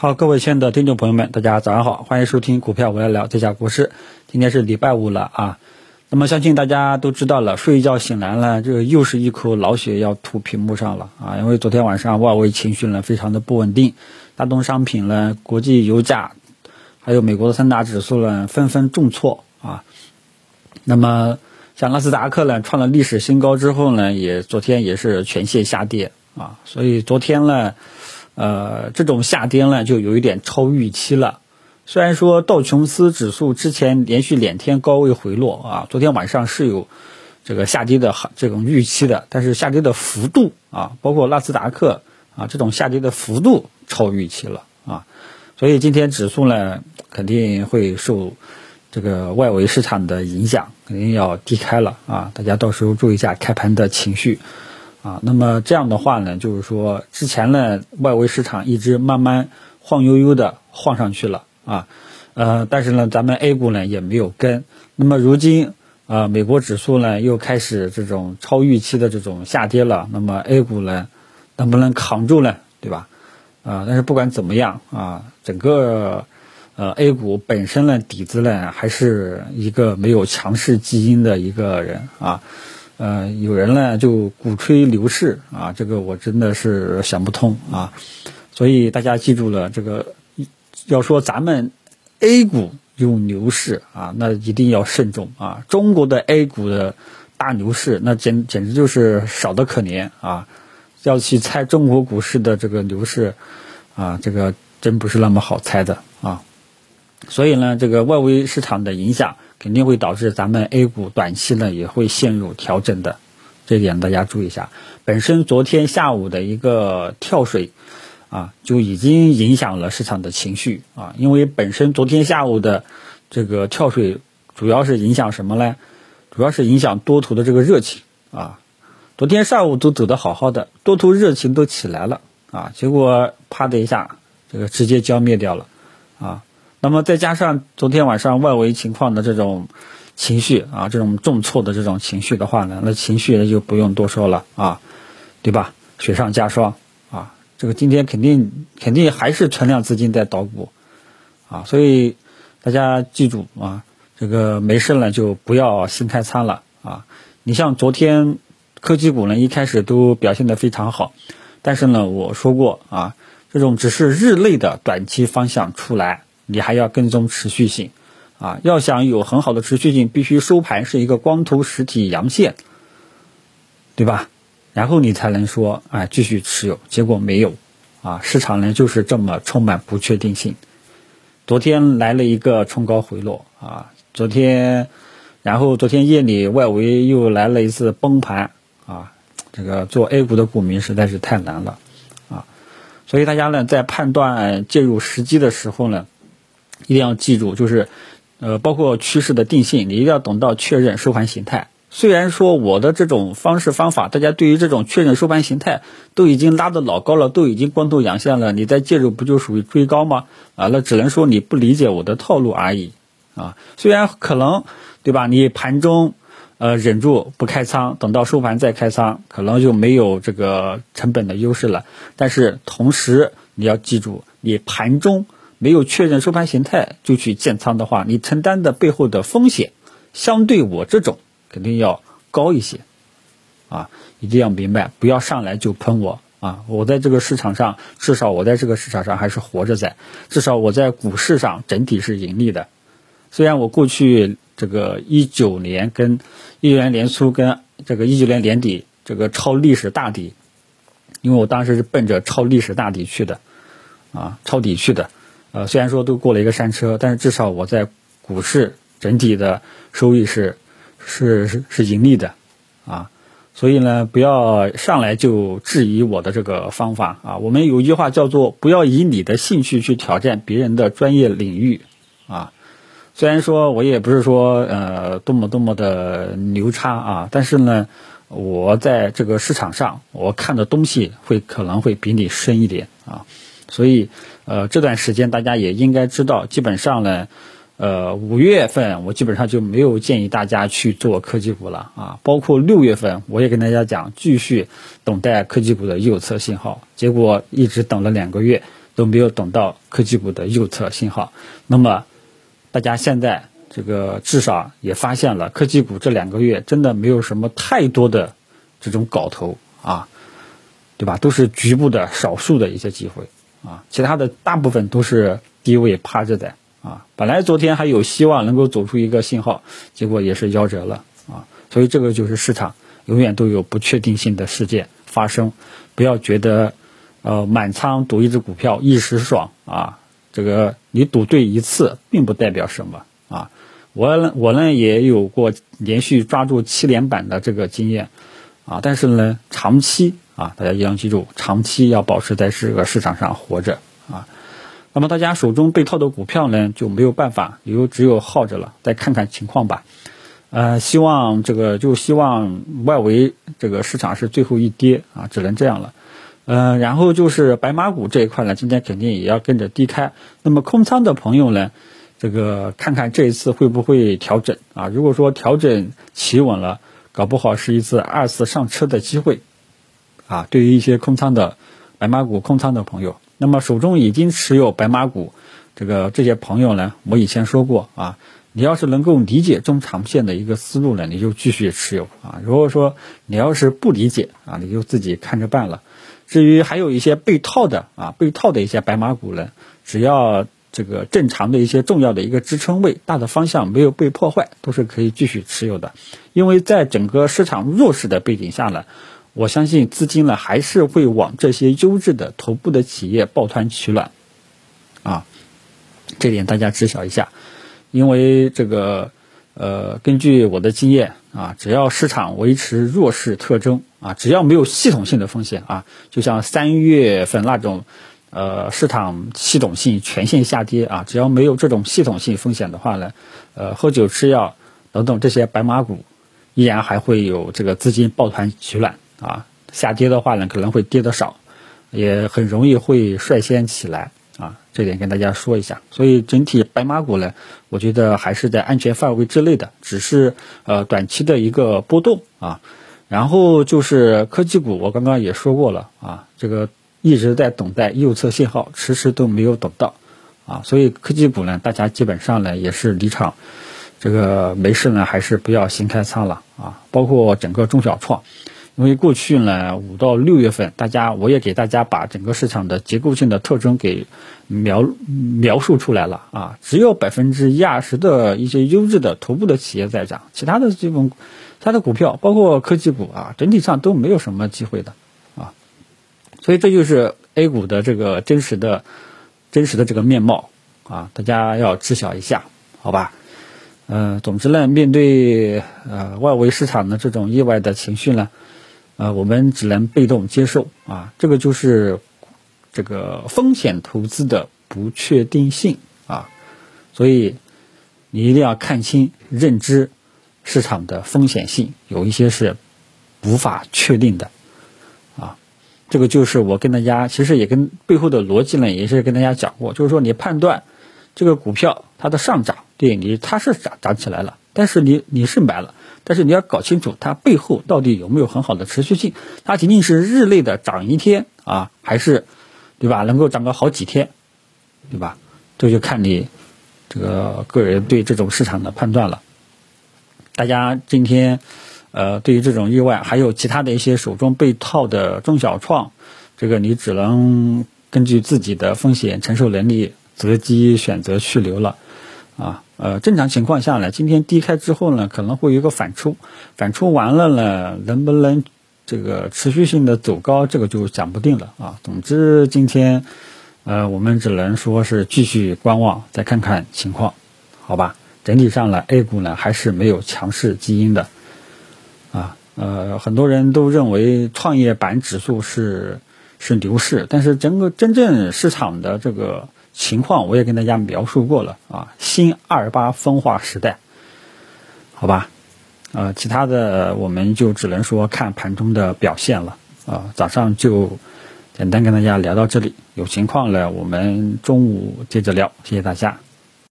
好，各位亲爱的听众朋友们，大家早上好，欢迎收听股票我来聊，这家国事。今天是礼拜五了啊，那么相信大家都知道了，睡一觉醒来了，这个又是一口老血要吐屏幕上了啊，因为昨天晚上外围情绪呢非常的不稳定，大宗商品呢、国际油价，还有美国的三大指数呢纷纷重挫啊。那么像纳斯达克呢创了历史新高之后呢，也昨天也是全线下跌啊，所以昨天呢。呃，这种下跌呢，就有一点超预期了。虽然说道琼斯指数之前连续两天高位回落啊，昨天晚上是有这个下跌的这种预期的，但是下跌的幅度啊，包括纳斯达克啊这种下跌的幅度超预期了啊，所以今天指数呢肯定会受这个外围市场的影响，肯定要低开了啊，大家到时候注意一下开盘的情绪。啊，那么这样的话呢，就是说之前呢，外围市场一直慢慢晃悠悠的晃上去了啊，呃，但是呢，咱们 A 股呢也没有跟。那么如今啊，美国指数呢又开始这种超预期的这种下跌了，那么 A 股呢能不能扛住呢？对吧？啊，但是不管怎么样啊，整个呃 A 股本身呢底子呢还是一个没有强势基因的一个人啊。呃，有人呢就鼓吹牛市啊，这个我真的是想不通啊。所以大家记住了，这个要说咱们 A 股有牛市啊，那一定要慎重啊。中国的 A 股的大牛市，那简简直就是少得可怜啊。要去猜中国股市的这个牛市啊，这个真不是那么好猜的啊。所以呢，这个外围市场的影响。肯定会导致咱们 A 股短期呢也会陷入调整的，这点大家注意一下。本身昨天下午的一个跳水，啊，就已经影响了市场的情绪啊。因为本身昨天下午的这个跳水，主要是影响什么呢？主要是影响多头的这个热情啊。昨天上午都走得好好的，多头热情都起来了啊，结果啪的一下，这个直接浇灭掉了啊。那么再加上昨天晚上外围情况的这种情绪啊，这种重挫的这种情绪的话呢，那情绪就不用多说了啊，对吧？雪上加霜啊，这个今天肯定肯定还是存量资金在捣鼓啊，所以大家记住啊，这个没事呢就不要新开仓了啊。你像昨天科技股呢一开始都表现的非常好，但是呢我说过啊，这种只是日内的短期方向出来。你还要跟踪持续性，啊，要想有很好的持续性，必须收盘是一个光头实体阳线，对吧？然后你才能说，哎，继续持有。结果没有，啊，市场呢就是这么充满不确定性。昨天来了一个冲高回落，啊，昨天，然后昨天夜里外围又来了一次崩盘，啊，这个做 A 股的股民实在是太难了，啊，所以大家呢在判断介入时机的时候呢。一定要记住，就是，呃，包括趋势的定性，你一定要等到确认收盘形态。虽然说我的这种方式方法，大家对于这种确认收盘形态都已经拉得老高了，都已经光头阳线了，你再介入不就属于追高吗？啊，那只能说你不理解我的套路而已。啊，虽然可能，对吧？你盘中，呃，忍住不开仓，等到收盘再开仓，可能就没有这个成本的优势了。但是同时你要记住，你盘中。没有确认收盘形态就去建仓的话，你承担的背后的风险，相对我这种肯定要高一些，啊，一定要明白，不要上来就喷我啊！我在这个市场上，至少我在这个市场上还是活着在，至少我在股市上整体是盈利的。虽然我过去这个一九年跟一九年年初跟这个一九年年底这个超历史大底，因为我当时是奔着超历史大底去的，啊，抄底去的。呃，虽然说都过了一个山车，但是至少我在股市整体的收益是是是盈利的，啊，所以呢，不要上来就质疑我的这个方法啊。我们有一句话叫做“不要以你的兴趣去挑战别人的专业领域”，啊，虽然说我也不是说呃多么多么的牛叉啊，但是呢，我在这个市场上我看的东西会可能会比你深一点啊。所以，呃，这段时间大家也应该知道，基本上呢，呃，五月份我基本上就没有建议大家去做科技股了啊。包括六月份，我也跟大家讲，继续等待科技股的右侧信号。结果一直等了两个月，都没有等到科技股的右侧信号。那么大家现在这个至少也发现了，科技股这两个月真的没有什么太多的这种搞头啊，对吧？都是局部的少数的一些机会啊，其他的大部分都是低位趴着的啊。本来昨天还有希望能够走出一个信号，结果也是夭折了啊。所以这个就是市场永远都有不确定性的事件发生，不要觉得。呃，满仓赌一只股票一时爽啊，这个你赌对一次并不代表什么啊。我呢，我呢也有过连续抓住七连板的这个经验啊，但是呢，长期啊，大家一定要记住，长期要保持在这个市场上活着啊。那么大家手中被套的股票呢，就没有办法，有只有耗着了，再看看情况吧。呃，希望这个就希望外围这个市场是最后一跌啊，只能这样了。嗯，然后就是白马股这一块呢，今天肯定也要跟着低开。那么空仓的朋友呢，这个看看这一次会不会调整啊？如果说调整企稳了，搞不好是一次二次上车的机会啊。对于一些空仓的白马股空仓的朋友，那么手中已经持有白马股这个这些朋友呢，我以前说过啊，你要是能够理解中长线的一个思路呢，你就继续持有啊。如果说你要是不理解啊，你就自己看着办了。至于还有一些被套的啊，被套的一些白马股呢，只要这个正常的一些重要的一个支撑位，大的方向没有被破坏，都是可以继续持有的。因为在整个市场弱势的背景下呢，我相信资金呢还是会往这些优质的头部的企业抱团取暖，啊，这点大家知晓一下。因为这个呃，根据我的经验啊，只要市场维持弱势特征。啊，只要没有系统性的风险啊，就像三月份那种，呃，市场系统性全线下跌啊，只要没有这种系统性风险的话呢，呃，喝酒吃药等等这些白马股，依然还会有这个资金抱团取暖啊，下跌的话呢，可能会跌得少，也很容易会率先起来啊，这点跟大家说一下。所以整体白马股呢，我觉得还是在安全范围之内的，只是呃短期的一个波动啊。然后就是科技股，我刚刚也说过了啊，这个一直在等待右侧信号，迟迟都没有等到，啊，所以科技股呢，大家基本上呢也是离场，这个没事呢还是不要新开仓了啊，包括整个中小创，因为过去呢五到六月份，大家我也给大家把整个市场的结构性的特征给描描述出来了啊，只有百分之一二十的一些优质的头部的企业在涨，其他的基本。它的股票包括科技股啊，整体上都没有什么机会的啊，所以这就是 A 股的这个真实的、真实的这个面貌啊，大家要知晓一下，好吧？呃，总之呢，面对呃外围市场的这种意外的情绪呢，呃，我们只能被动接受啊，这个就是这个风险投资的不确定性啊，所以你一定要看清、认知。市场的风险性有一些是无法确定的，啊，这个就是我跟大家其实也跟背后的逻辑呢，也是跟大家讲过，就是说你判断这个股票它的上涨，对你它是涨涨起来了，但是你你是买了，但是你要搞清楚它背后到底有没有很好的持续性，它仅仅是日内的涨一天啊，还是对吧？能够涨个好几天，对吧？这就看你这个个人对这种市场的判断了。大家今天，呃，对于这种意外，还有其他的一些手中被套的中小创，这个你只能根据自己的风险承受能力择机选择去留了，啊，呃，正常情况下呢，今天低开之后呢，可能会有一个反抽，反抽完了呢，能不能这个持续性的走高，这个就讲不定了啊。总之，今天，呃，我们只能说是继续观望，再看看情况，好吧？整体上呢，A 股呢还是没有强势基因的，啊，呃，很多人都认为创业板指数是是牛市，但是整个真正市场的这个情况，我也跟大家描述过了啊，新二八分化时代，好吧，呃，其他的我们就只能说看盘中的表现了啊，早上就简单跟大家聊到这里，有情况了我们中午接着聊，谢谢大家。